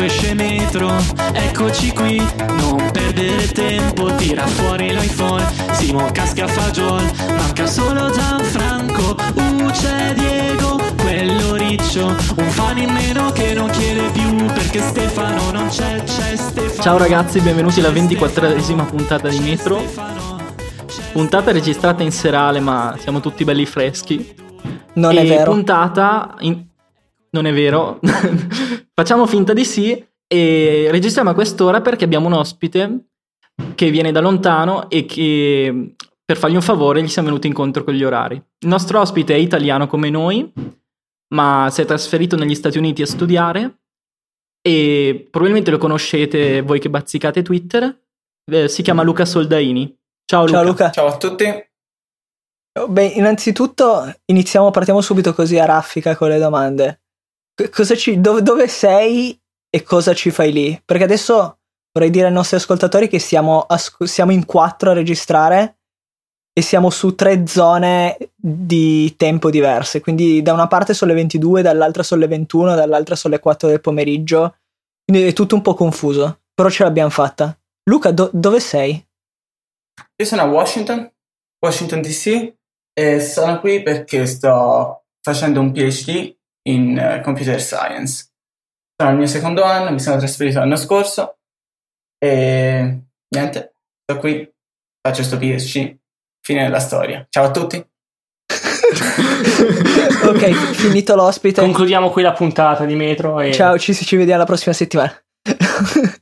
Marco esce metro, eccoci qui, non perdere tempo, tira fuori l'iPhone, Simo casca fagiol, manca solo Gianfranco, uh c'è Diego, quello riccio, un fan in meno che non chiede più perché Stefano non c'è, c'è Stefano. Ciao ragazzi, benvenuti alla 24esima puntata di Metro. Puntata registrata in serale, ma siamo tutti belli freschi. Non e è vero. puntata in- non è vero. Facciamo finta di sì e registriamo a quest'ora perché abbiamo un ospite che viene da lontano e che per fargli un favore gli siamo venuti incontro con gli orari. Il nostro ospite è italiano come noi, ma si è trasferito negli Stati Uniti a studiare e probabilmente lo conoscete voi che bazzicate Twitter. Eh, si chiama Luca Soldaini. Ciao Luca. Ciao Luca. Ciao a tutti. Beh, innanzitutto iniziamo, partiamo subito così a raffica con le domande. Ci- dove, dove sei e cosa ci fai lì? Perché adesso vorrei dire ai nostri ascoltatori che siamo, asco- siamo in quattro a registrare e siamo su tre zone di tempo diverse. Quindi da una parte sono le 22, dall'altra sono le 21, dall'altra sono le 4 del pomeriggio. Quindi è tutto un po' confuso, però ce l'abbiamo fatta. Luca, do- dove sei? Io sono a Washington, Washington DC, e sono qui perché sto facendo un PhD in eh, computer science. Sono al mio secondo anno, mi sono trasferito l'anno scorso e niente, sto qui, faccio questo PhD, fine della storia. Ciao a tutti. ok, finito l'ospite. Concludiamo qui la puntata di Metro e Ciao, ci, ci vediamo la prossima settimana.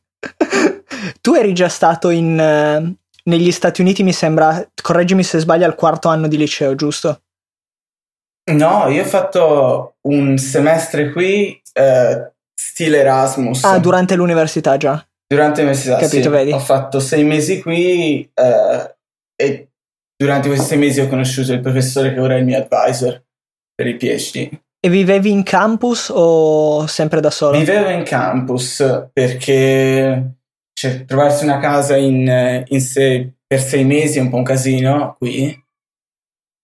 tu eri già stato in, eh, negli Stati Uniti, mi sembra, correggimi se sbaglio, al quarto anno di liceo, giusto? No, io ho fatto un semestre qui, eh, stile Erasmus. Ah, durante l'università già. Durante l'università, Capito, sì. vedi? Ho fatto sei mesi qui eh, e durante questi sei mesi ho conosciuto il professore che ora è il mio advisor per il PhD. E vivevi in campus o sempre da solo? Vivevo in campus perché cioè, trovarsi una casa in, in sei- per sei mesi è un po' un casino qui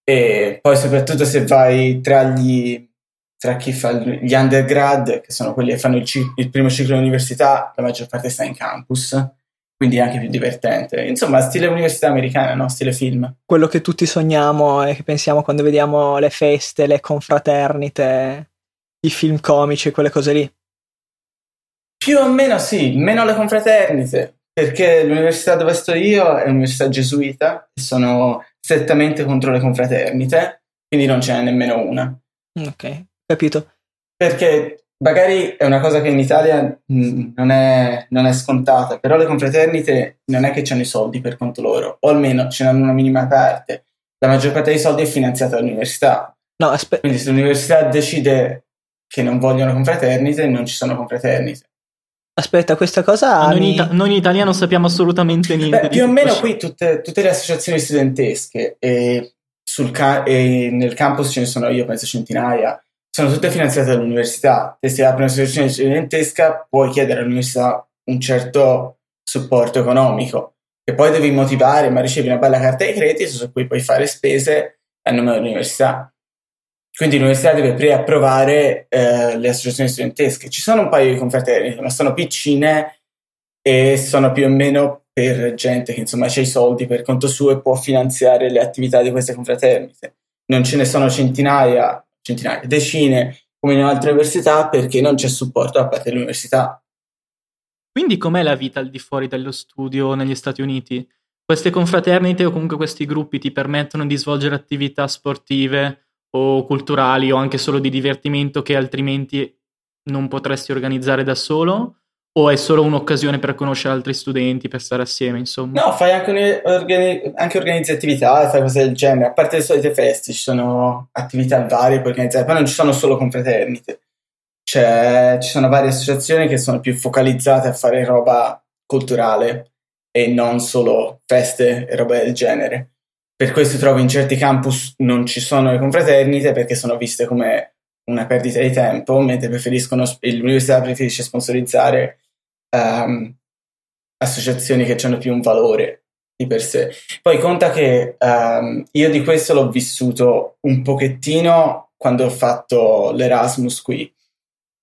e poi soprattutto se vai tra gli tra chi fa gli undergrad che sono quelli che fanno il, ci- il primo ciclo all'università la maggior parte sta in campus quindi è anche più divertente insomma stile università americana no? stile film Quello che tutti sogniamo e che pensiamo quando vediamo le feste, le confraternite, i film comici, quelle cose lì. Più o meno sì, meno le confraternite, perché l'università dove sto io è un'università gesuita e sono strettamente contro le confraternite, quindi non ce n'è nemmeno una. Ok, capito. Perché magari è una cosa che in Italia mh, non, è, non è scontata, però le confraternite non è che hanno i soldi per conto loro, o almeno ce n'hanno una minima parte. La maggior parte dei soldi è finanziata dall'università, No, aspetta. quindi se l'università decide che non vogliono confraternite, non ci sono confraternite. Aspetta, questa cosa noi, in ita- noi in italiano sappiamo assolutamente niente. Beh, più o meno qui tutte, tutte le associazioni studentesche e, sul ca- e nel campus ce ne sono io penso centinaia sono tutte finanziate dall'università se si apre un'associazione studentesca puoi chiedere all'università un certo supporto economico e poi devi motivare ma ricevi una bella carta di credito su cui puoi fare spese a nome dell'università quindi l'università deve preapprovare eh, le associazioni studentesche ci sono un paio di confraternite ma sono piccine e sono più o meno per gente che insomma ha i soldi per conto suo e può finanziare le attività di queste confraternite. Non ce ne sono centinaia, centinaia, decine come in altre università perché non c'è supporto da parte dell'università. Quindi com'è la vita al di fuori dello studio negli Stati Uniti? Queste confraternite o comunque questi gruppi ti permettono di svolgere attività sportive o culturali o anche solo di divertimento che altrimenti non potresti organizzare da solo? O è solo un'occasione per conoscere altri studenti, per stare assieme, insomma? No, fai anche, organi- anche organizzi attività, fai cose del genere. A parte le solite feste, ci sono attività varie per organizzare, poi non ci sono solo confraternite. C'è- ci sono varie associazioni che sono più focalizzate a fare roba culturale e non solo feste e roba del genere. Per questo trovo in certi campus non ci sono le confraternite perché sono viste come una perdita di tempo, mentre preferiscono, l'università preferisce sponsorizzare ehm, associazioni che hanno più un valore di per sé. Poi conta che ehm, io di questo l'ho vissuto un pochettino quando ho fatto l'Erasmus qui,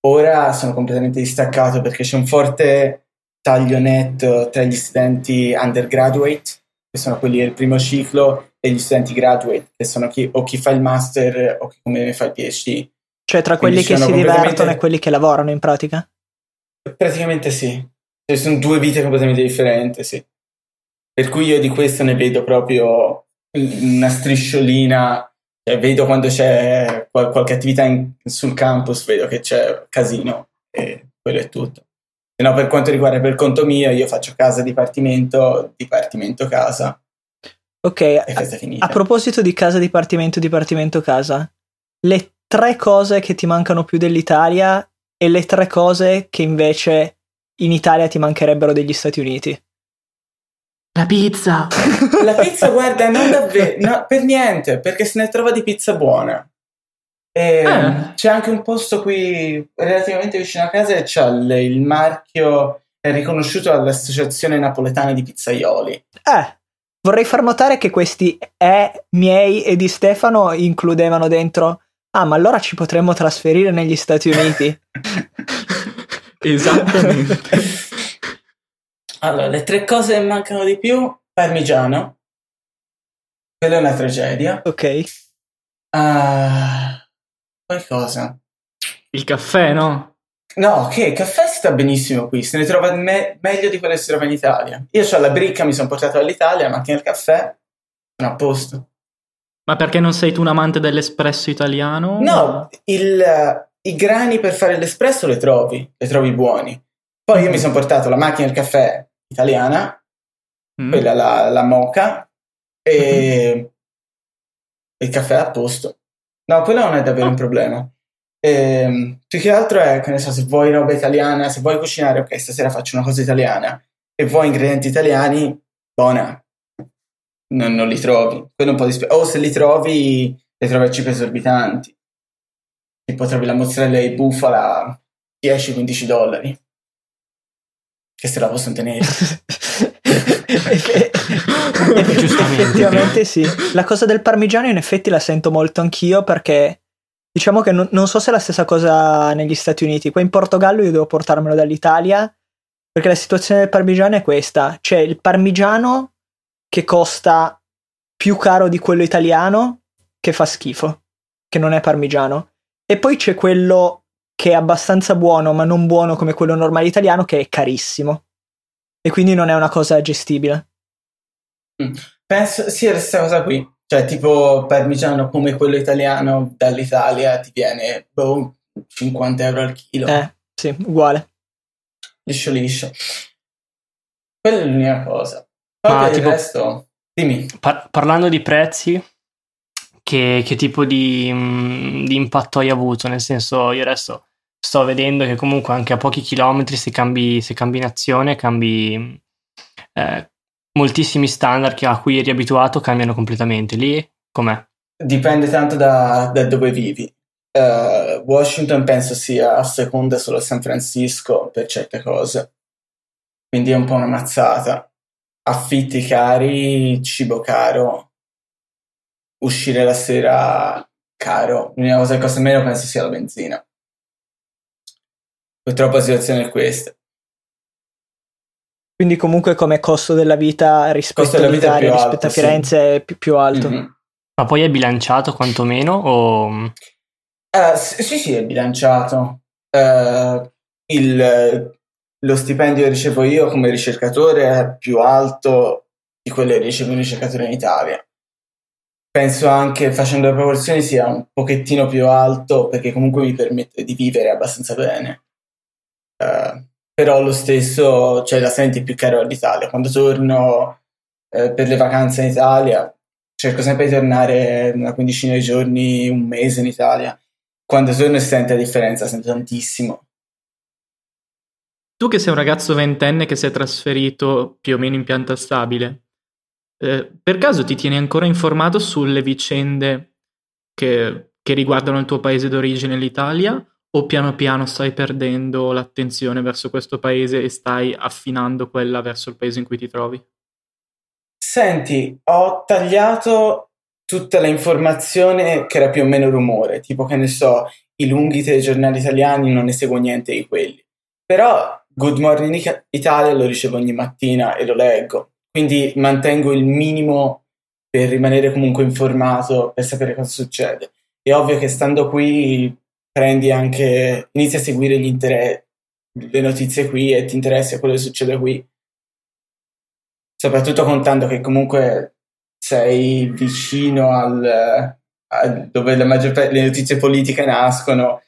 ora sono completamente distaccato perché c'è un forte taglio netto tra gli studenti undergraduate, che sono quelli del primo ciclo, e gli studenti graduate, che sono chi, o chi fa il master o chi come me fa il PhD. Cioè tra quelli che si completamente... divertono e quelli che lavorano in pratica? Praticamente sì. Cioè, sono due vite completamente differenti, sì. Per cui io di questo ne vedo proprio una strisciolina cioè, vedo quando c'è qual- qualche attività in- sul campus, vedo che c'è casino e quello è tutto. Se no, per quanto riguarda per conto mio, io faccio casa dipartimento, dipartimento casa. Ok, a-, a proposito di casa dipartimento, dipartimento casa, le tre cose che ti mancano più dell'Italia e le tre cose che invece in Italia ti mancherebbero degli Stati Uniti. La pizza! La pizza, guarda, non davvero, no, per niente, perché se ne trova di pizza buona. E ah. C'è anche un posto qui relativamente vicino a casa e c'ha il, il marchio è riconosciuto dall'Associazione Napoletana di Pizzaioli. Eh, vorrei far notare che questi E miei e di Stefano includevano dentro Ah, ma allora ci potremmo trasferire negli Stati Uniti. Esattamente. Allora, le tre cose che mancano di più, parmigiano. Quella è una tragedia. Ok. Uh, poi cosa? Il caffè, no? No, che caffè sta benissimo qui, se ne trova me- meglio di quello che si trova in Italia. Io ho la bricca, mi sono portato dall'Italia, ma anche il caffè sono a posto. Ma perché non sei tu un amante dell'espresso italiano? No, il, i grani per fare l'espresso le trovi, le trovi buoni. Poi io mi sono portato la macchina del caffè italiana, mm. quella la, la moca, e mm-hmm. il caffè a posto. No, quello non è davvero oh. un problema. E, ehm, più che altro è, che ne so, se vuoi roba italiana, se vuoi cucinare, ok, stasera faccio una cosa italiana, e vuoi ingredienti italiani, buona. Non, non li trovi. Quello un po' di spe- o se li trovi, li trovi a cifre esorbitanti. Tipo trovi la mozzarella di bufala 10-15 dollari che se la possono tenere. Effettivamente sì. La cosa del parmigiano in effetti la sento molto anch'io perché diciamo che non, non, so se è la stessa cosa negli Stati Uniti. Qua in Portogallo io devo portarmelo dall'Italia perché la situazione del parmigiano è questa. C'è il parmigiano che costa più caro di quello italiano che fa schifo, che non è parmigiano. E poi c'è quello che è abbastanza buono, ma non buono come quello normale italiano, che è carissimo. E quindi non è una cosa gestibile. Mm. Penso sia la stessa cosa qui. Cioè, tipo parmigiano come quello italiano dall'Italia ti viene boh, 50 euro al chilo. Eh, sì, uguale. Liscio liscio. Quella è l'unica cosa. Poi Ma, tipo, il resto, dimmi. Par- parlando di prezzi, che, che tipo di, mh, mm, di, impatto hai avuto? Nel senso, io adesso sto vedendo che comunque anche a pochi chilometri se cambi, se cambi nazione, cambi eh, moltissimi standard a cui eri abituato cambiano completamente. Lì com'è? Dipende tanto da, da dove vivi. Uh, Washington penso sia a seconda solo a San Francisco per certe cose, quindi è un po' una mazzata. Affitti cari, cibo caro, uscire la sera caro. L'unica cosa che costa meno penso sia la benzina. Purtroppo la situazione è questa. Quindi comunque come costo della vita rispetto all'Italia, rispetto alto, a Firenze sì. è più, più alto. Mm-hmm. Ma poi è bilanciato quantomeno o... Uh, sì, sì, è bilanciato. Uh, il, lo stipendio che ricevo io come ricercatore è più alto di quello che riceve un ricercatore in Italia. Penso anche facendo le proporzioni sia un pochettino più alto perché comunque mi permette di vivere abbastanza bene. Eh, però lo stesso cioè, la senti più caro all'Italia. Quando torno uh, per le vacanze in Italia, cerco sempre di tornare una quindicina di giorni, un mese in Italia. Quando torno si sente la differenza, sento tantissimo. Tu che sei un ragazzo ventenne che si è trasferito più o meno in pianta stabile, eh, per caso ti tieni ancora informato sulle vicende che, che riguardano il tuo paese d'origine, l'Italia? O piano piano stai perdendo l'attenzione verso questo paese e stai affinando quella verso il paese in cui ti trovi? Senti, ho tagliato tutta l'informazione che era più o meno rumore, tipo che ne so, i lunghi telegiornali italiani non ne seguo niente di quelli. Però Good Morning Italia lo ricevo ogni mattina e lo leggo, quindi mantengo il minimo per rimanere comunque informato, per sapere cosa succede. È ovvio che stando qui prendi anche, inizi a seguire gli inter- le notizie qui e ti interessa quello che succede qui. Soprattutto contando che comunque sei vicino al, al dove la maggior parte delle notizie politiche nascono.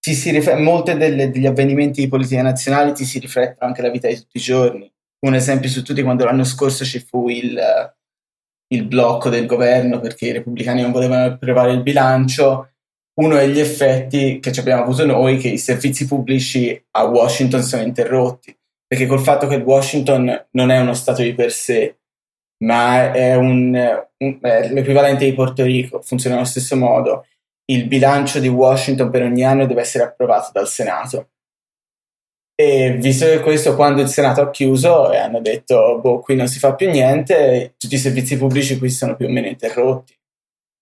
Ci si riflet- molte delle, degli avvenimenti di politica nazionale ti si riflettono anche la vita di tutti i giorni. Un esempio su tutti, quando l'anno scorso ci fu il, il blocco del governo perché i repubblicani non volevano approvare il bilancio, uno degli effetti che ci abbiamo avuto noi è che i servizi pubblici a Washington sono interrotti, perché col fatto che Washington non è uno stato di per sé, ma è, un, un, è l'equivalente di Porto Rico, funziona allo stesso modo, il bilancio di Washington per ogni anno deve essere approvato dal Senato. E visto che questo, quando il Senato ha chiuso e hanno detto, boh, qui non si fa più niente, tutti i servizi pubblici qui sono più o meno interrotti.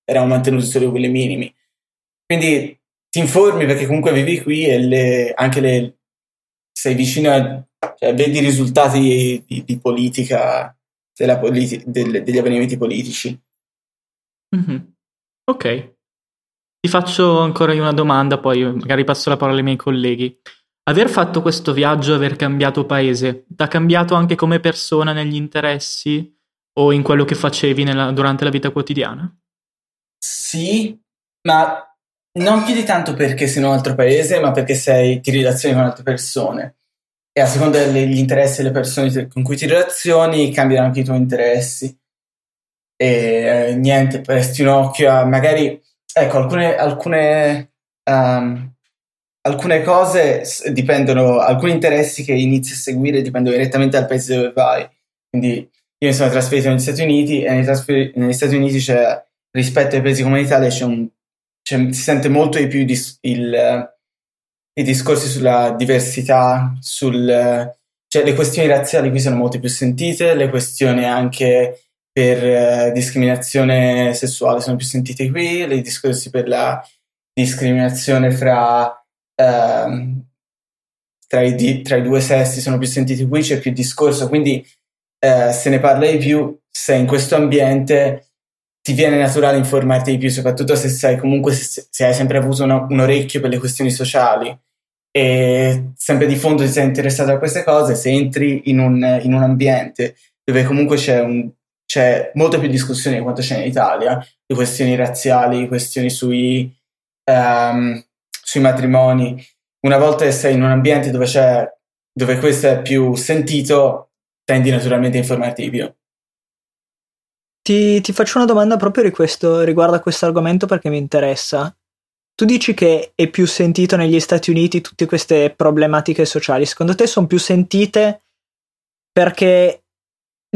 Erano mantenuti solo quelli minimi. Quindi ti informi perché comunque vivi qui e le, anche le, sei vicino a, cioè, vedi i risultati di, di, politica, politi- del, degli avvenimenti politici. Mm-hmm. Ok. Ti faccio ancora una domanda, poi magari passo la parola ai miei colleghi. Aver fatto questo viaggio, aver cambiato paese, ti ha cambiato anche come persona negli interessi o in quello che facevi nella, durante la vita quotidiana? Sì, ma non più di tanto perché sei in un altro paese, ma perché sei, ti relazioni con altre persone. E a seconda degli interessi delle persone con cui ti relazioni, cambiano anche i tuoi interessi. E eh, niente, presti un occhio a magari, ecco, alcune, alcune um, alcune cose dipendono, alcuni interessi che inizi a seguire dipendono direttamente dal paese dove vai. Quindi io mi sono trasferito negli Stati Uniti e trasfer- negli Stati Uniti c'è, rispetto ai paesi come l'Italia, c'è un, c'è, si sente molto di più dis- il, i discorsi sulla diversità, sul, cioè le questioni razziali qui sono molto più sentite, le questioni anche per uh, discriminazione sessuale sono più sentite qui, i discorsi per la discriminazione fra ehm, tra, i di, tra, i due sessi sono più sentiti qui, c'è più discorso, quindi eh, se ne parla di più, se in questo ambiente ti viene naturale informarti di più, soprattutto se sai comunque se, se hai sempre avuto una, un orecchio per le questioni sociali e sempre di fondo ti sei interessato a queste cose, se entri in un, in un ambiente dove comunque c'è, un, c'è molta più discussione di quanto c'è in Italia, di questioni razziali, questioni sui, um, sui matrimoni, una volta che sei in un ambiente dove, dove questo è più sentito, tendi naturalmente a informarti di più. Ti, ti faccio una domanda proprio riguardo a questo argomento perché mi interessa. Tu dici che è più sentito negli Stati Uniti tutte queste problematiche sociali. Secondo te sono più sentite perché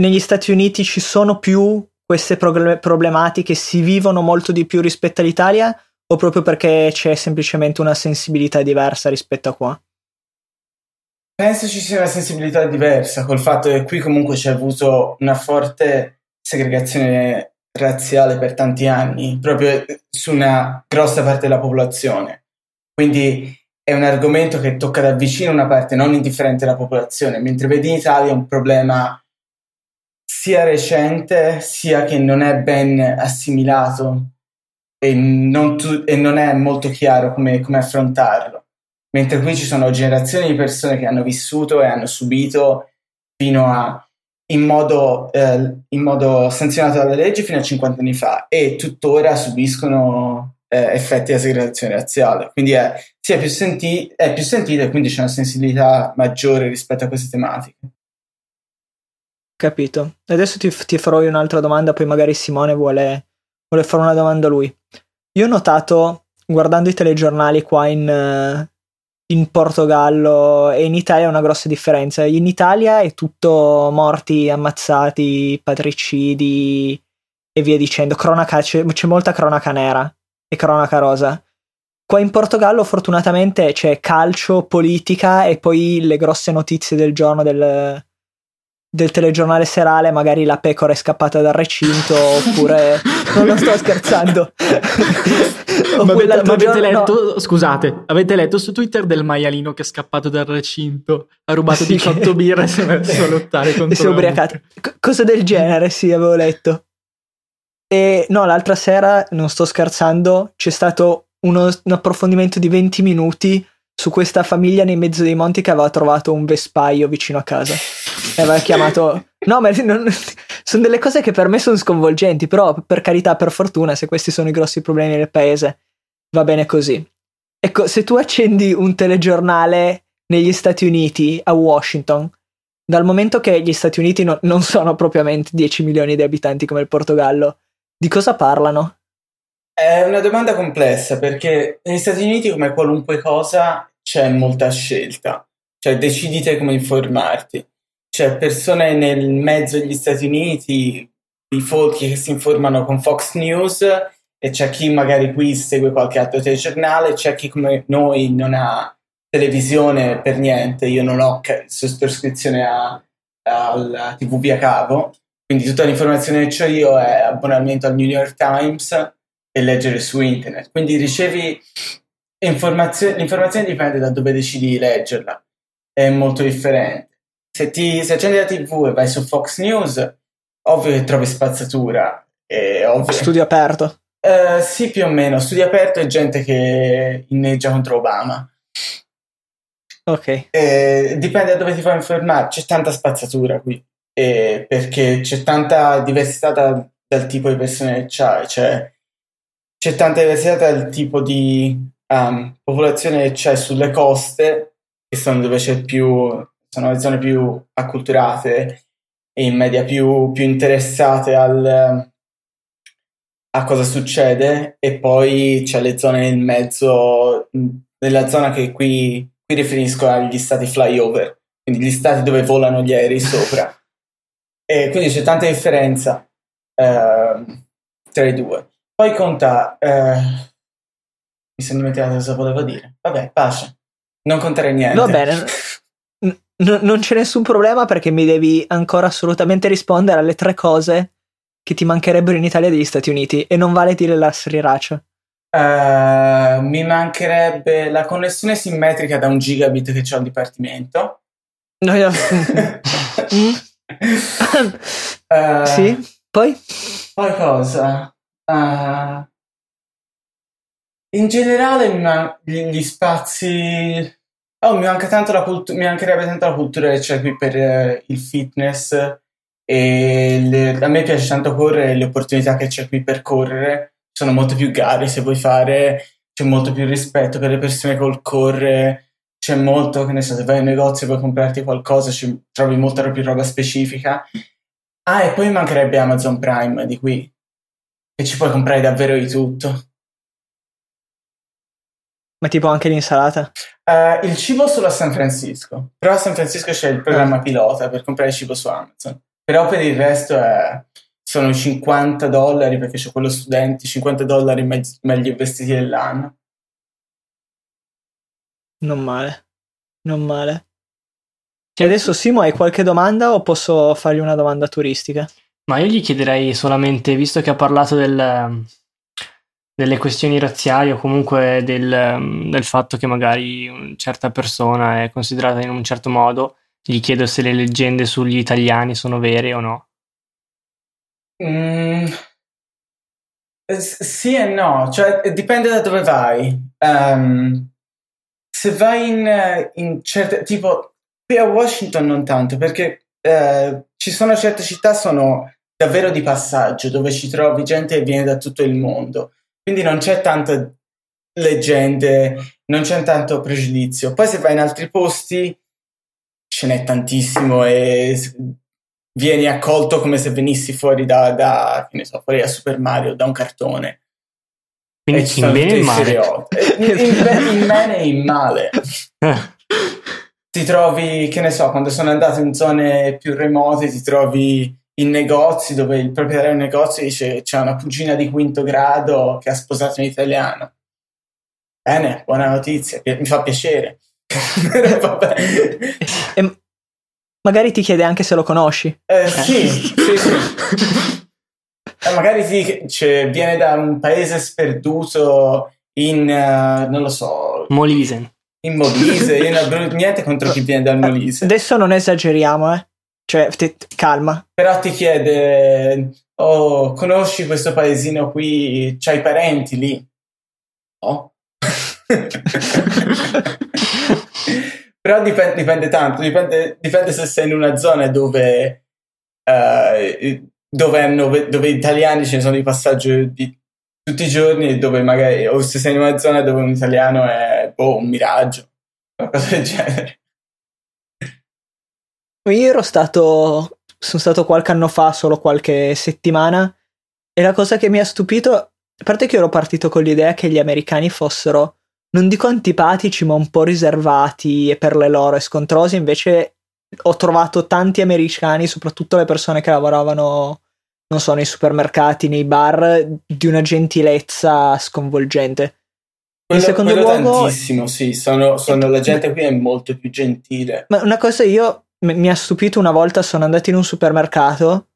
negli Stati Uniti ci sono più queste problematiche, si vivono molto di più rispetto all'Italia o proprio perché c'è semplicemente una sensibilità diversa rispetto a qua? Penso ci sia una sensibilità diversa col fatto che qui comunque c'è avuto una forte segregazione razziale per tanti anni, proprio su una grossa parte della popolazione. Quindi è un argomento che tocca da vicino una parte non indifferente della popolazione, mentre vedi in Italia un problema sia recente sia che non è ben assimilato e non, tu, e non è molto chiaro come, come, affrontarlo. Mentre qui ci sono generazioni di persone che hanno vissuto e hanno subito fino a in modo, eh, in modo sanzionato dalle leggi fino a 50 anni fa e tuttora subiscono eh, effetti della segregazione razziale. Quindi è, è, più senti- è più sentita e quindi c'è una sensibilità maggiore rispetto a queste tematiche. Capito. Adesso ti, ti farò io un'altra domanda, poi magari Simone vuole, vuole fare una domanda a lui. Io ho notato, guardando i telegiornali qua in, eh, in Portogallo e in Italia, una grossa differenza. In Italia è tutto morti, ammazzati, patricidi e via dicendo. Cronaca, c'è, c'è molta cronaca nera e cronaca rosa. Qua in Portogallo fortunatamente c'è calcio, politica e poi le grosse notizie del giorno del, del telegiornale serale magari la pecora è scappata dal recinto oppure non lo sto scherzando. Ma avete, ma avete no. letto, scusate, avete letto su Twitter del maialino che è scappato dal recinto, ha rubato Sì, 18 che- birre e si è messo a lottare contro si è ubriacato. C- cose del genere? Sì avevo letto. E no l'altra sera non sto scherzando c'è stato uno- un approfondimento di 20 minuti su questa famiglia nei mezzo dei monti che aveva trovato un vespaio vicino a casa e aveva chiamato no ma non- sono delle cose che per me sono sconvolgenti però per carità per fortuna se questi sono i grossi problemi del paese va bene così ecco se tu accendi un telegiornale negli Stati Uniti a Washington dal momento che gli Stati Uniti no- non sono propriamente 10 milioni di abitanti come il Portogallo, di cosa parlano? È una domanda complessa perché negli Stati Uniti, come qualunque cosa, c'è molta scelta. Cioè, decidite come informarti. C'è persone nel mezzo degli Stati Uniti, i folchi che si informano con Fox News, e c'è chi magari qui segue qualche altro telegiornale, c'è chi come noi non ha televisione per niente. Io non ho sottoscrizione a- alla TV via cavo, quindi tutta l'informazione che ho io è abbonamento al New York Times e leggere su internet. Quindi ricevi informazione, l'informazione dipende da dove decidi di leggerla, è molto differente. Se, ti, se accendi la TV e vai su Fox News, ovvio che trovi spazzatura. Studio aperto. Eh, sì, più o meno. Studio aperto e gente che inneggia contro Obama. Ok. Eh, dipende da dove ti vuoi informare. C'è tanta spazzatura qui eh, perché c'è tanta diversità da- dal tipo di persone che c'hai. Cioè, c'è tanta diversità dal tipo di um, popolazione che c'è sulle coste, che sono dove c'è più, sono le zone più acculturate e in media più, più interessate al, a cosa succede, e poi c'è le zone nel mezzo, nella zona che qui, qui riferisco agli stati flyover, quindi gli stati dove volano gli aerei sopra. E quindi c'è tanta differenza ehm, tra i due. Poi conta, eh, mi sono dimenticato cosa volevo dire. Vabbè, pace. Non contare niente. Va bene. N- n- non c'è nessun problema perché mi devi ancora assolutamente rispondere alle tre cose che ti mancherebbero in Italia e degli Stati Uniti e non vale dire la sriracha. Eh, mi mancherebbe la connessione simmetrica da un gigabit che c'ho al dipartimento. No, io-? Eh, sì, poi? Poi cosa? Eh, in generale man- gli spazi... Oh, mi manca tanto la cultura, mi mancherebbe tanto la cultura che c'è qui per eh, il fitness e le- a me piace tanto correre le opportunità che c'è qui per correre sono molto più gare se vuoi fare, c'è molto più rispetto per le persone col correre, c'è molto, che ne so, se vai in negozio e vuoi comprarti qualcosa, trovi molta più roba specifica. Ah, e poi mancherebbe Amazon Prime di qui, che ci puoi comprare davvero di tutto. Ma tipo anche l'insalata? Eh, il cibo solo a San Francisco, però a San Francisco c'è il programma pilota per comprare cibo su Amazon. Però per il resto è- sono 50 dollari perché c'è quello studenti, 50 dollari me- meglio investiti dell'anno. Non male. Non male. E adesso Simo hai qualche domanda o posso fargli una domanda turistica? Ma io gli chiederei solamente, visto che ha parlato del- delle questioni razziali o comunque del, del fatto che magari una certa persona è considerata in un certo modo, gli chiedo se le leggende sugli italiani sono vere o no. Mm, sì e no, cioè dipende da dove vai. Ehm, se vai in, in certe, tipo qui a Washington non tanto, perché eh, ci sono certe città sono davvero di passaggio, dove ci trovi gente che viene da tutto il mondo, quindi non c'è tanta leggende, non c'è tanto pregiudizio. Poi se vai in altri posti ce n'è tantissimo e vieni accolto come se venissi fuori da, da che ne so, fuori da Super Mario, da un cartone. Quindi ci in bene e in male. Eh, In, in be- in bene e in male. Ti trovi, che ne so, quando sono andato in zone più remote, ti trovi in negozi dove il proprietario del negozio dice c'è una cugina di quinto grado che ha sposato un italiano. Bene, buona notizia, mi fa piacere. E- magari ti chiede anche se lo conosci. Eh, sì, sì, sì. Eh, magari ti, cioè, viene da un paese sperduto in, uh, non lo so, Molise. in Molise. Io non ho niente contro chi viene dal Molise. Adesso non esageriamo, eh. Cioè, te, calma. Però ti chiede, oh, conosci questo paesino qui? C'hai parenti lì? No. Però dipende, dipende tanto, dipende, dipende, se sei in una zona dove, uh, dove, hanno, dove italiani ce ne sono di passaggio di tutti i giorni, dove magari, o se sei in una zona dove un italiano è boh, un miraggio, qualcosa del genere. Io ero stato, sono stato qualche anno fa, solo qualche settimana, e la cosa che mi ha stupito, a parte che ero partito con l'idea che gli americani fossero non dico antipatici, ma un po' riservati e per le loro e scontrosi. Invece ho trovato tanti americani, soprattutto le persone che lavoravano, non so, nei supermercati, nei bar, di una gentilezza sconvolgente. Quello, In secondo luogo, tantissimo, sì, sono, sono, la gente qui è molto più gentile. Ma una cosa io mi ha stupito una volta, sono andato in un supermercato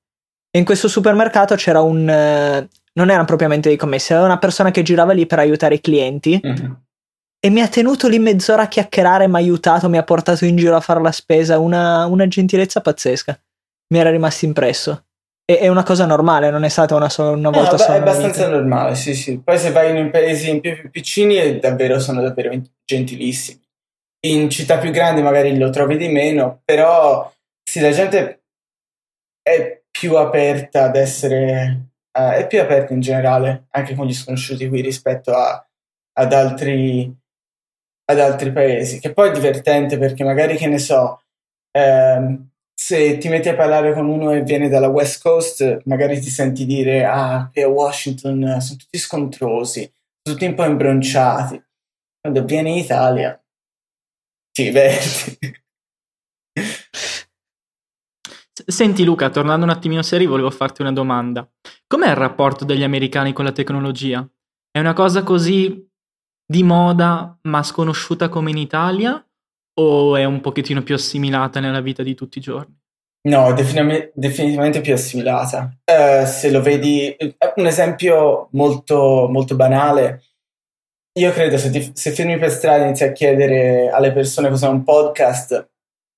e in questo supermercato c'era un... Eh, non erano propriamente dei commessi, era una persona che girava lì per aiutare i clienti. Mm-hmm e mi ha tenuto lì mezz'ora a chiacchierare, mi ha aiutato, mi ha portato in giro a fare la spesa, una, una gentilezza pazzesca. Mi era rimasto impresso. E, è una cosa normale, non è stata una, so, una volta no, sola. È abbastanza normale, sì, sì. Poi se vai in paesi più, più piccini davvero, sono davvero gentilissimi. In città più grandi magari lo trovi di meno, però sì, la gente è più aperta ad essere... Uh, è più aperta in generale, anche con gli sconosciuti qui rispetto a, ad altri ad altri paesi, che poi è divertente perché magari, che ne so, ehm, se ti metti a parlare con uno e viene dalla West Coast, magari ti senti dire, ah, qui a Washington sono tutti scontrosi, tutti un po' imbronciati. Quando vieni in Italia, ti diverti. Senti Luca, tornando un attimino seri, volevo farti una domanda. Com'è il rapporto degli americani con la tecnologia? È una cosa così di moda ma sconosciuta come in Italia o è un pochettino più assimilata nella vita di tutti i giorni? No, definitivamente, definitivamente più assimilata. Uh, se lo vedi, un esempio molto, molto banale, io credo se, ti, se fermi per strada e inizi a chiedere alle persone cos'è un podcast,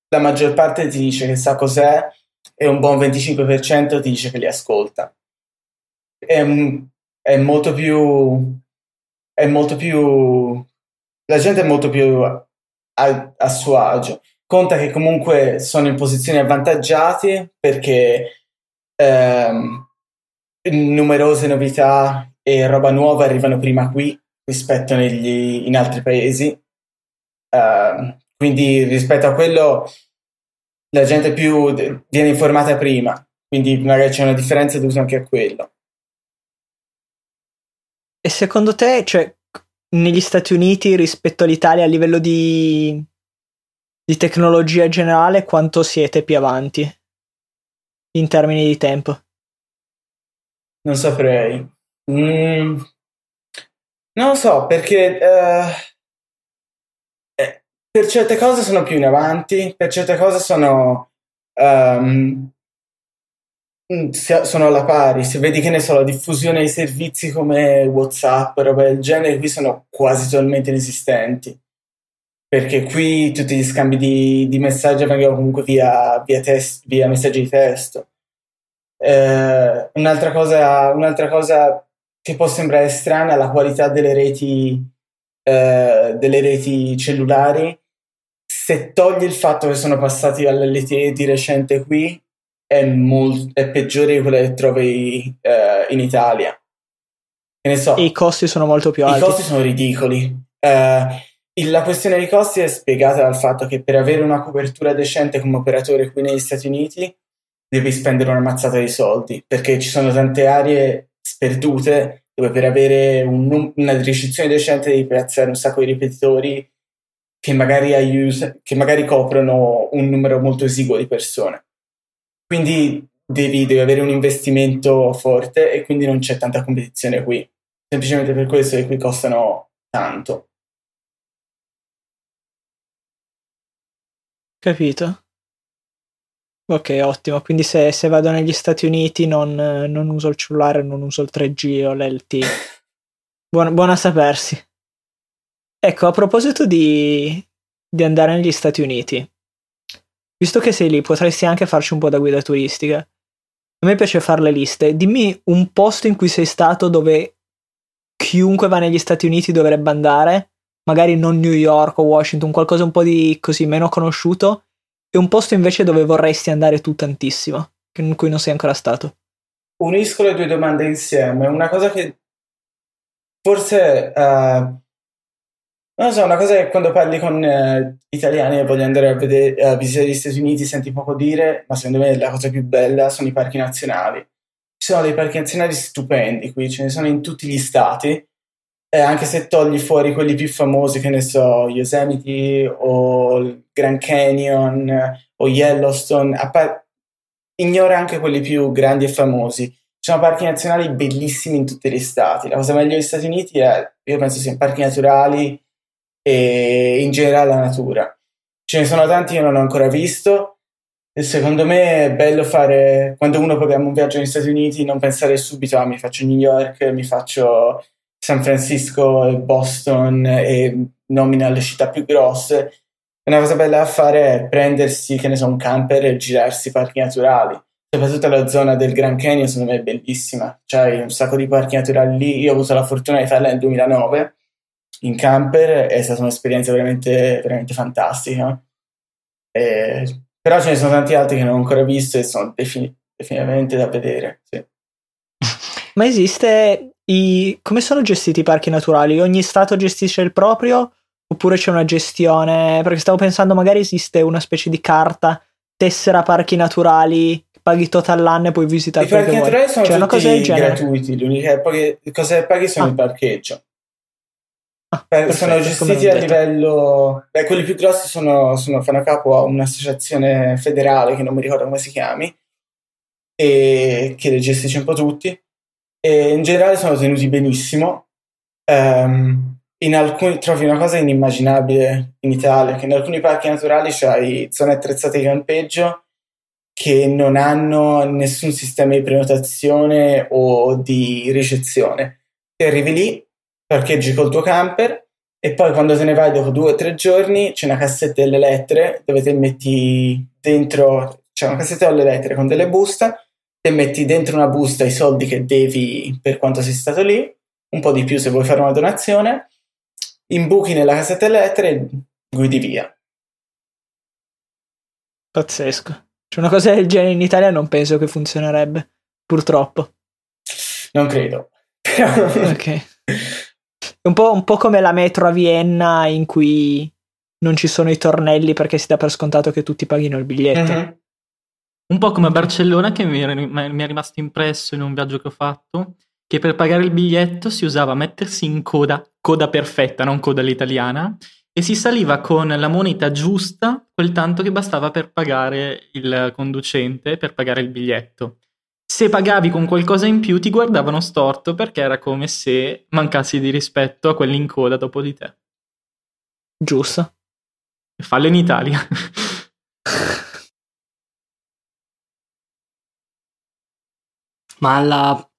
la maggior parte ti dice che sa cos'è e un buon 25% ti dice che li ascolta. È, è molto più è molto più la gente è molto più a, a, suo agio conta che comunque sono in posizioni avvantaggiate perché ehm, numerose novità e roba nuova arrivano prima qui rispetto negli, in altri paesi uh, quindi rispetto a quello la gente più viene informata prima quindi magari c'è una differenza d'uso anche a quello e secondo te, cioè, negli Stati Uniti rispetto all'Italia a livello di, di tecnologia generale, quanto siete più avanti in termini di tempo? Non saprei. Mm, non lo so, perché uh, per certe cose sono più in avanti, per certe cose sono um, sono alla pari. Se vedi che ne so, la diffusione di servizi come WhatsApp, roba del genere, qui sono quasi totalmente inesistenti. Perché qui tutti gli scambi di, di messaggi avvengono comunque via, via, test, via messaggi di testo. Eh, un'altra, cosa, un'altra cosa che può sembrare strana la qualità delle reti, eh, delle reti cellulari. Se togli il fatto che sono passati all'LTE di recente qui, è, molt- è peggiore di quella che trovi eh, in Italia. Che ne so. I costi sono molto più alti. I costi sono ridicoli. Eh, la questione dei costi è spiegata dal fatto che per avere una copertura decente come operatore qui negli Stati Uniti devi spendere una mazzata di soldi perché ci sono tante aree sperdute dove per avere un, una ricezione decente devi piazzare un sacco di ripetitori che magari, aiut- che magari coprono un numero molto esiguo di persone. Quindi devi, devi, avere un investimento forte e quindi non c'è tanta competizione qui. Semplicemente per questo che qui costano tanto. Capito. Ok, ottimo. Quindi se, se vado negli Stati Uniti non, non, uso il cellulare, non uso il 3G o l'LT. Buona, buona sapersi. Ecco, a proposito di, di andare negli Stati Uniti, visto che sei lì, potresti anche farci un po' da guida turistica. A me piace fare le liste. Dimmi un posto in cui sei stato dove chiunque va negli Stati Uniti dovrebbe andare, magari non New York o Washington, qualcosa un po' di così meno conosciuto, e un posto invece dove vorresti andare tu tantissimo, in cui non sei ancora stato. Unisco le due domande insieme. Una cosa che forse uh, non so, una cosa è quando parli con eh, italiani e vogliono andare a, vedere, a visitare gli Stati Uniti senti poco dire, ma secondo me la cosa più bella sono i parchi nazionali. Ci sono dei parchi nazionali stupendi qui, ce ne sono in tutti gli stati, eh, anche se togli fuori quelli più famosi, che ne so, Yosemite o il Grand Canyon o Yellowstone, par- ignora anche quelli più grandi e famosi. Ci sono parchi nazionali bellissimi in tutti gli stati. La cosa meglio degli Stati Uniti è, io penso siano parchi naturali e in generale la natura. Ce ne sono tanti che non ho ancora visto e secondo me è bello fare, quando uno programma un viaggio negli Stati Uniti, non pensare subito ah, mi faccio New York, mi faccio San Francisco e Boston e nomina le città più grosse. Una cosa bella da fare è prendersi, che ne so, un camper e girarsi parchi naturali. Soprattutto la zona del Grand Canyon, secondo me è bellissima. C'hai un sacco di parchi naturali lì. Io ho avuto la fortuna di farla nel 2009 in camper è stata un'esperienza veramente, veramente fantastica. E, però ce ne sono tanti altri che non ho ancora visto e sono defini- definitivamente da vedere. Sì. Ma esiste i... come sono gestiti i parchi naturali? Ogni stato gestisce il proprio oppure c'è una gestione? Perché stavo pensando magari esiste una specie di carta tessera parchi naturali paghi total l'anno e puoi visitare I parchi naturali sono cioè, tutti gratuiti, l'unica cosa che paghi sono ah. il parcheggio. Ah, perfetto, sono gestiti a livello. Beh, quelli più grossi sono, sono, fanno capo a un'associazione federale che non mi ricordo come si chiami, e che le gestisce un po' tutti. E in generale sono tenuti benissimo. Um, in alcuni trovi una cosa inimmaginabile in Italia, che in alcuni parchi naturali c'hai zone attrezzate di campeggio che non hanno nessun sistema di prenotazione o di ricezione. Ti arrivi lì, parcheggi col tuo camper e poi quando te ne vai dopo due o tre giorni c'è una cassetta delle lettere dove te metti dentro, c'è una cassetta delle lettere con delle buste, te metti dentro una busta i soldi che devi per quanto sei stato lì, un po' di più se vuoi fare una donazione, imbuchi nella cassetta delle lettere e guidi via. Pazzesco. C'è una cosa del genere in Italia non penso che funzionerebbe, purtroppo. Non credo. ok. È un po', un po' come la metro a Vienna in cui non ci sono i tornelli perché si dà per scontato che tutti paghino il biglietto. Mm-hmm. Un po' come a Barcellona che mi, mi è rimasto impresso in un viaggio che ho fatto, che per pagare il biglietto si usava mettersi in coda, coda perfetta, non coda all'italiana, e si saliva con la moneta giusta, quel tanto che bastava per pagare il conducente, per pagare il biglietto se pagavi con qualcosa in più ti guardavano storto perché era come se mancassi di rispetto a quelli in coda dopo di te. Giusto. Fallo in Italia. Ma la...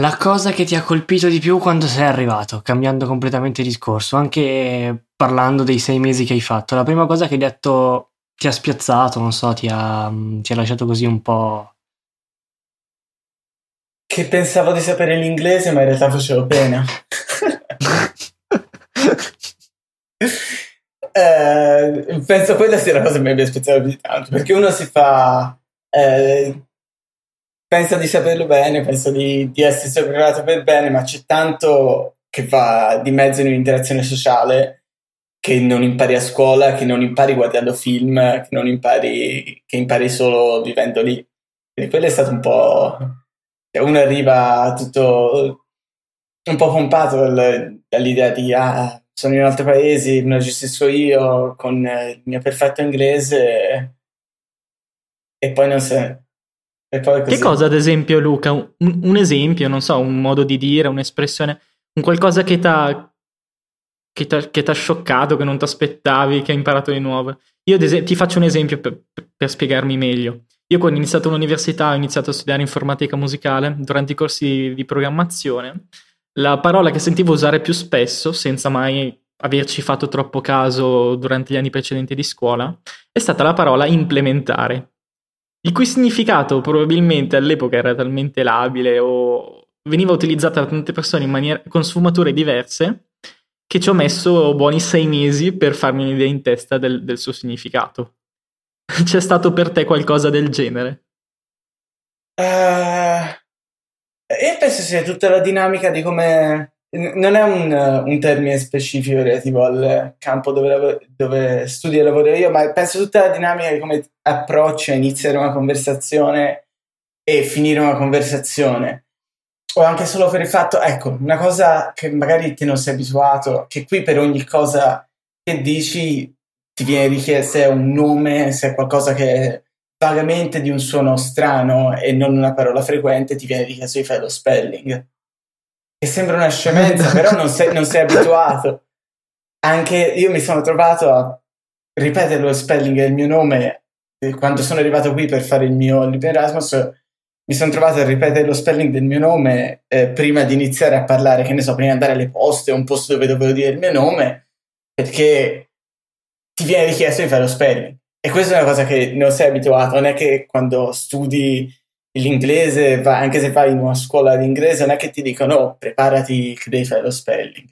la cosa che ti ha colpito di più quando sei arrivato, cambiando completamente discorso, anche parlando dei sei mesi che hai fatto, la prima cosa che hai detto ti ha spiazzato, non so, ti ha, ti ha lasciato così un po' che pensavo di sapere l'inglese, ma in realtà facevo pena. eh, penso quella sia la cosa che mi abbia spiazzato più tanto, perché uno si fa... Eh, pensa di saperlo bene, pensa di, di essersi preparato per bene, ma c'è tanto che va di mezzo in un'interazione sociale che non impari a scuola, che non impari guardando film, che non impari, che impari solo vivendo lì. Quindi quello è stato un po' uno arriva tutto un po' pompato dal, dall'idea di ah, sono in altri paesi, me lo gestisco io con il mio perfetto inglese e poi non so. Che cosa, ad esempio, Luca? Un, un, esempio, non so, un modo di dire, un'espressione, un qualcosa che ti ha che ti ha scioccato, che non ti aspettavi, che hai imparato di nuovo. Io es- ti faccio un esempio per, per spiegarmi meglio. Io quando ho iniziato l'università ho iniziato a studiare informatica musicale durante i corsi di programmazione. La parola che sentivo usare più spesso, senza mai averci fatto troppo caso durante gli anni precedenti di scuola, è stata la parola implementare, il cui significato probabilmente all'epoca era talmente labile o veniva utilizzata da tante persone maniera, con sfumature diverse che ci ho messo buoni sei mesi per farmi un'idea in testa del, del suo significato. C'è stato per te qualcosa del genere? Uh, io penso sia tutta la dinamica di come... Non è un, un termine specifico relativo al campo dove, dove studio e lavoro io, ma penso tutta la dinamica di come approccio a iniziare una conversazione e finire una conversazione. O anche solo per il fatto, ecco, una cosa che magari te non sei abituato, che qui per ogni cosa che dici ti viene richiesto è un nome, se è qualcosa che è vagamente di un suono strano e non una parola frequente, ti viene richiesto di fare lo spelling. Che sembra una scemenza, però non sei, non sei abituato. Anche io mi sono trovato a ripetere lo spelling del mio nome quando sono arrivato qui per fare il mio libro Erasmus. Mi sono trovato a ripetere lo spelling del mio nome eh, prima di iniziare a parlare, che ne so, prima di andare alle poste, un posto dove dovevo dire il mio nome, perché ti viene richiesto di fare lo spelling. E questa è una cosa che non sei abituato, non è che quando studi l'inglese, anche se fai in una scuola di inglese, non è che ti dicono oh, preparati che devi fare lo spelling.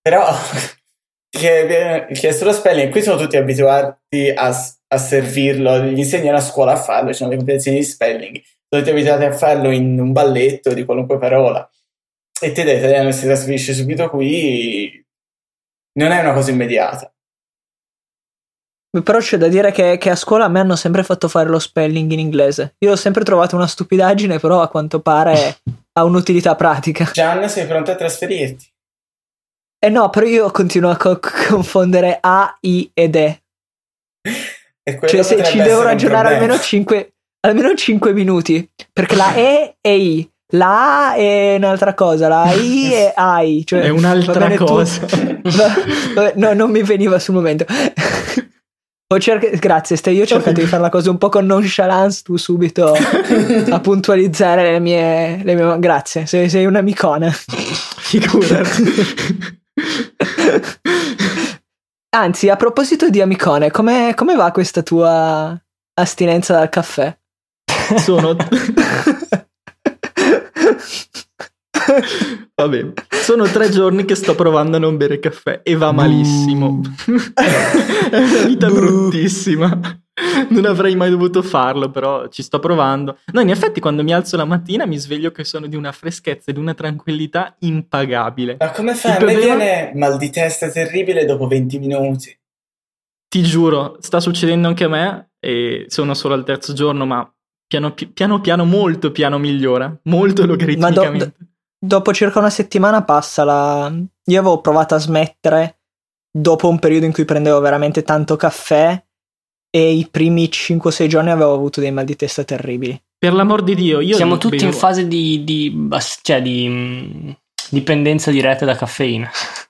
Però ti viene richiesto lo spelling qui sono tutti abituati a, a servirlo, gli insegnano a scuola a farlo, ci sono le competizioni di spelling, sono tutti abituati a farlo in un balletto di qualunque parola. E te da si trasferisce subito qui, non è una cosa immediata. Però c'è da dire che, che, a scuola a me hanno sempre fatto fare lo spelling in inglese. Io l'ho sempre trovato una stupidaggine, però a quanto pare ha un'utilità pratica. Gian, sei pronto a trasferirti? Eh no, però io continuo a co- confondere A, I ed E. e cioè, se ci devo ragionare almeno 5, almeno 5 minuti. Perché la E è I. La A è un'altra cosa, la I è AI. Cioè, è un'altra cosa. Va, no, non mi veniva sul momento. Cerca- Grazie, stai io cercando di fare la cosa un po' con nonchalance, tu subito a puntualizzare le mie, le mie... Grazie, sei, sei un'amicona. Figurati. Anzi, a proposito di amicone, come va questa tua astinenza dal caffè? Sono... Vabbè, sono tre giorni che sto provando a non bere caffè e va malissimo. È una vita bruttissima. Non avrei mai dovuto farlo, però ci sto provando. No, in effetti, quando mi alzo la mattina mi sveglio che sono di una freschezza e di una tranquillità impagabile. Ma come fai? a me viene mal di testa terribile dopo 20 minuti. Ti giuro, sta succedendo anche a me e sono solo al terzo giorno, ma piano piano, piano molto piano migliora. Molto logaritmicamente. Do, do, dopo circa una settimana passa la... Io avevo provato a smettere dopo un periodo in cui prendevo veramente tanto caffè e i primi 5-6 giorni avevo avuto dei mal di testa terribili. Per l'amor di Dio, io... Siamo tutti bevo... in fase di, di, cioè di mh, dipendenza diretta da caffeina.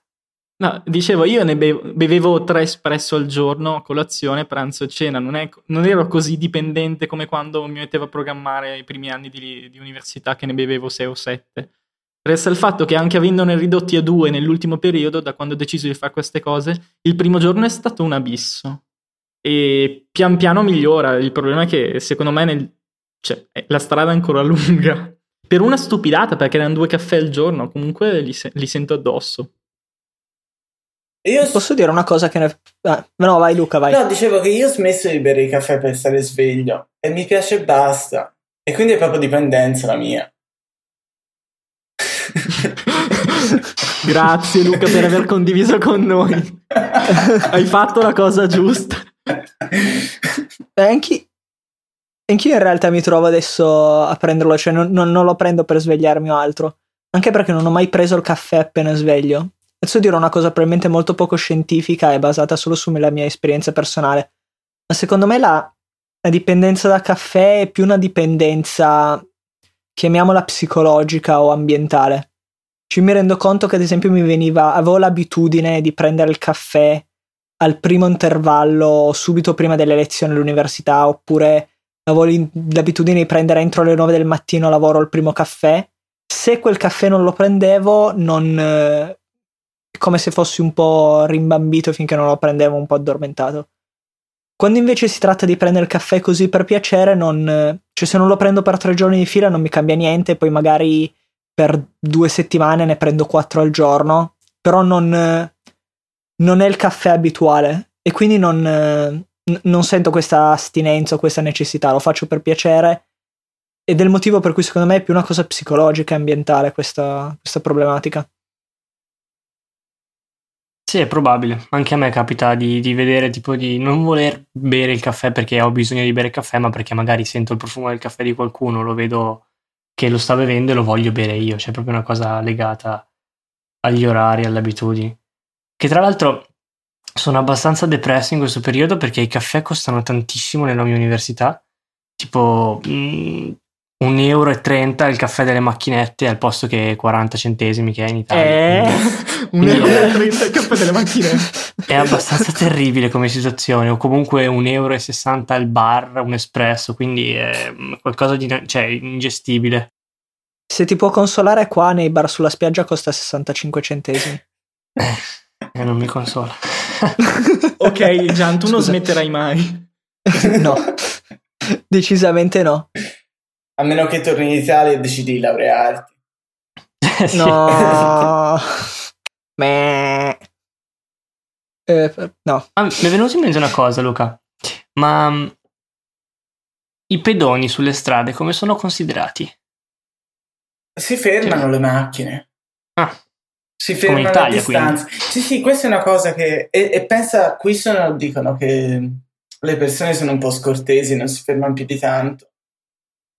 No, dicevo, io ne bevo, bevevo tre espresso al giorno, colazione, pranzo e cena. Non, è, non, ero così dipendente come quando mi mettevo a programmare i primi anni di, di università che ne bevevo sei o sette. Resta il fatto che anche avendone ridotti a due nell'ultimo periodo, da quando ho deciso di fare queste cose, il primo giorno è stato un abisso. E pian piano migliora. Il problema è che secondo me nel... cioè, la strada è ancora lunga. Per una stupidata, perché erano due caffè al giorno, comunque li, se- li sento addosso. Io posso dire una cosa che ne... Ah, no, vai Luca, vai. No, dicevo che io ho smesso di bere il caffè per stare sveglio e mi piace e basta. E quindi è proprio dipendenza la mia. Grazie Luca per aver condiviso con noi. Hai fatto la cosa giusta. Beh, anche, anch'io in realtà mi trovo adesso a prenderlo, cioè non, non, non, lo prendo per svegliarmi o altro. Anche perché non ho mai preso il caffè appena sveglio. Adesso dirò una cosa probabilmente molto poco scientifica e basata solo sulla mia esperienza personale. Ma secondo me la, la dipendenza da caffè è più una dipendenza, chiamiamola psicologica o ambientale. Ci mi rendo conto che ad esempio mi veniva, avevo l'abitudine di prendere il caffè al primo intervallo subito prima delle lezioni all'università oppure avevo l'abitudine di prendere entro le 9 del mattino lavoro il primo caffè. Se quel caffè non lo prendevo, non, eh, come se fossi un po' rimbambito finché non lo prendevo, un po' addormentato. Quando invece si tratta di prendere il caffè così per piacere, non, cioè se non lo prendo per tre giorni di fila non mi cambia niente, poi magari per due settimane ne prendo quattro al giorno, però non, non è il caffè abituale e quindi non, non sento questa astinenza o questa necessità, lo faccio per piacere ed è il motivo per cui secondo me è più una cosa psicologica e ambientale questa, questa problematica. Sì, è probabile. Anche a me capita di, di, vedere, tipo, di non voler bere il caffè perché ho bisogno di bere il caffè, ma perché magari sento il profumo del caffè di qualcuno, lo vedo che lo sta bevendo e lo voglio bere io. C'è proprio una cosa legata agli orari, alle abitudini. Che tra l'altro sono abbastanza depresso in questo periodo perché i caffè costano tantissimo nella mia università. Tipo mh, mm, 1,30 euro il caffè delle macchinette al posto che 40 centesimi che è in Italia. Eh, 1,30 euro il caffè delle macchinette. È abbastanza terribile come situazione, o comunque 1,60 euro al bar, un espresso, quindi è qualcosa di cioè, ingestibile. Se ti può consolare qua nei bar sulla spiaggia costa 65 centesimi. Eh, non mi consola. ok, Gian, tu non smetterai mai. no, decisamente no. A meno che torni in Italia e decidi di laurearti. no. Meh. Eh, no. Ah, mi è venuto in mente una cosa, Luca. Ma um, i pedoni sulle strade come sono considerati? Si fermano cioè. le macchine. Ah. Si fermano Italia, a distanza. Quindi. Sì, sì, questa è una cosa che. E, e, pensa, qui sono, dicono che le persone sono un po' scortesi, non si fermano più di tanto.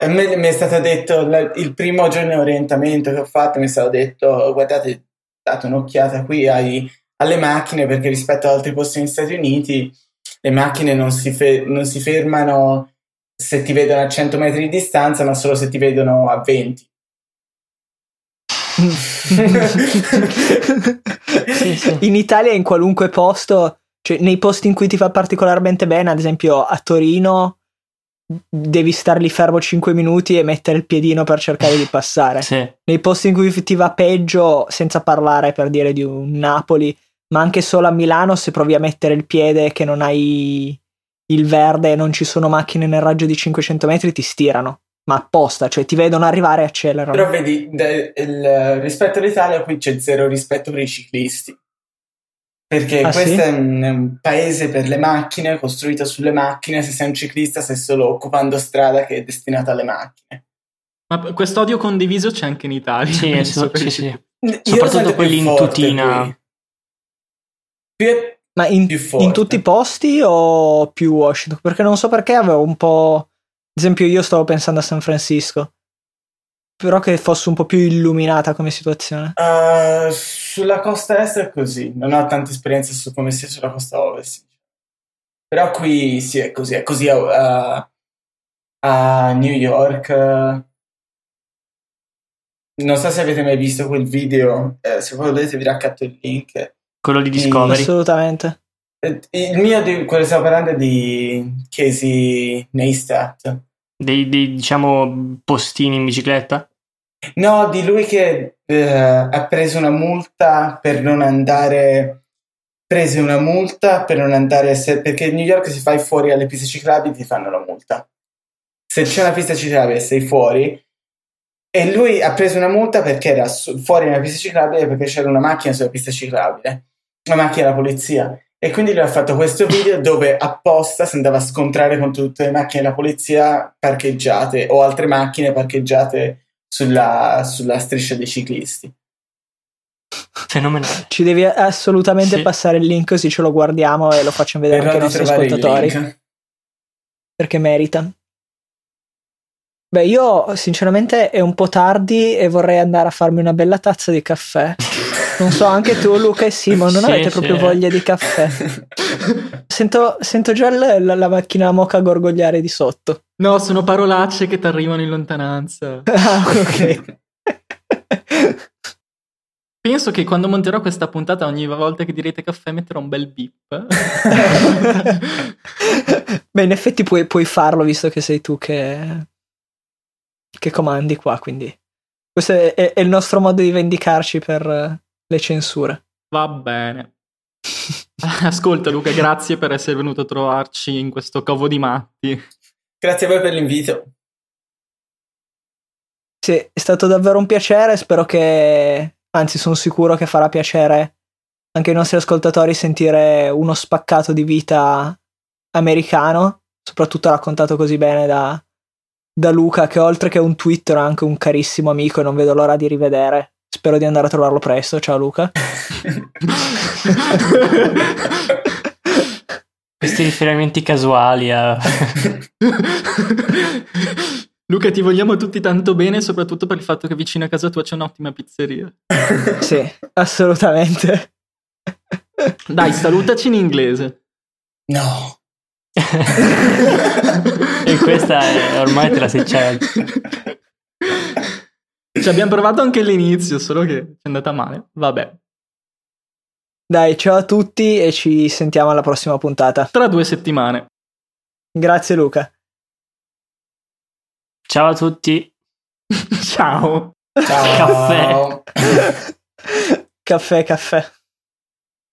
A me mi è stato detto il primo giorno di orientamento che ho fatto, mi è stato detto: guardate, date un'occhiata qui ai alle macchine perché rispetto ad altri posti negli Stati Uniti le macchine non si, fe- non si fermano se ti vedono a 100 metri di distanza ma solo se ti vedono a 20 sì, sì. in Italia in qualunque posto cioè nei posti in cui ti fa particolarmente bene ad esempio a Torino devi star lì fermo 5 minuti e mettere il piedino per cercare di passare sì. nei posti in cui ti va peggio senza parlare per dire di un Napoli ma anche solo a Milano se provi a mettere il piede che non hai il verde e non ci sono macchine nel raggio di 500 metri ti stirano ma apposta, cioè ti vedono arrivare e accelerano. Però vedi, de, il, rispetto all'Italia qui c'è zero rispetto per i ciclisti. Perché ah, questo sì? è, un, è, un, paese per le macchine, costruito sulle macchine, se sei un ciclista stai solo occupando strada che è destinata alle macchine. Ma questo odio condiviso c'è anche in Italia. Sì, so, sì, sì. Soprattutto quelli in tutina. Più Ma in, in, tutti i posti o più Washington? Perché non so perché avevo un po'. Ad esempio, io stavo pensando a San Francisco. Però che fosse un po' più illuminata come situazione. Uh, sulla costa est è così. Non ho tanta esperienza su come sia sulla costa ovest. Però qui sì, è così. È così a, a New York. Non so se avete mai visto quel video. Eh, se volete vi raccatto il link quello di Discovery. Assolutamente. Eh, il mio, di, quello che stavo parlando è di Casey Neistat. Dei, dei, diciamo, postini in bicicletta? No, di lui che eh, ha preso una multa per non andare. Prese una multa per non andare. Se, perché in New York se fai fuori alle piste ciclabili ti fanno la multa. Se c'è una pista ciclabile e sei fuori. E lui ha preso una multa perché era su, fuori una pista ciclabile perché c'era una macchina sulla pista ciclabile la macchina della polizia. E quindi lui ha fatto questo video dove apposta si andava a scontrare con tutte le macchine della polizia parcheggiate o altre macchine parcheggiate sulla, sulla striscia dei ciclisti. Fenomenale. Ci devi assolutamente sì. passare il link così ce lo guardiamo e lo facciamo vedere Però anche ai nostri ascoltatori. Perché merita. Beh, io sinceramente è un po' tardi e vorrei andare a farmi una bella tazza di caffè. Non so, anche tu, Luca e Simon, non sì, avete proprio sì. voglia di caffè. Sento, sento già la, la, la, macchina moca gorgogliare di sotto. No, sono parolacce che ti arrivano in lontananza. ah, ok. Penso che quando monterò questa puntata, ogni volta che direte caffè, metterò un bel beep. Beh, in effetti puoi, puoi farlo visto che sei tu che, che comandi qua, quindi questo è, è- è il nostro modo di vendicarci per le censure. Va bene. Ascolta Luca, grazie per essere venuto a trovarci in questo covo di matti. Grazie a voi per l'invito. Sì, è stato davvero un piacere, spero che, anzi sono sicuro che farà piacere anche ai nostri ascoltatori sentire uno spaccato di vita americano, soprattutto raccontato così bene da, da Luca, che oltre che un Twitter è anche un carissimo amico e non vedo l'ora di rivedere. Spero di andare a trovarlo presto. Ciao Luca. Questi riferimenti casuali a... Luca, ti vogliamo tutti tanto bene, soprattutto per il fatto che vicino a casa tua c'è un'ottima pizzeria. sì, assolutamente. Dai, salutaci in inglese. No. e questa è, ormai te la sei certa. Ci abbiamo provato anche all'inizio, solo che è andata male. Vabbè, Dai, ciao a tutti e ci sentiamo alla prossima puntata. tra due settimane. Grazie Luca. Ciao a tutti. Ciao. Ciao. Caffè. caffè, caffè.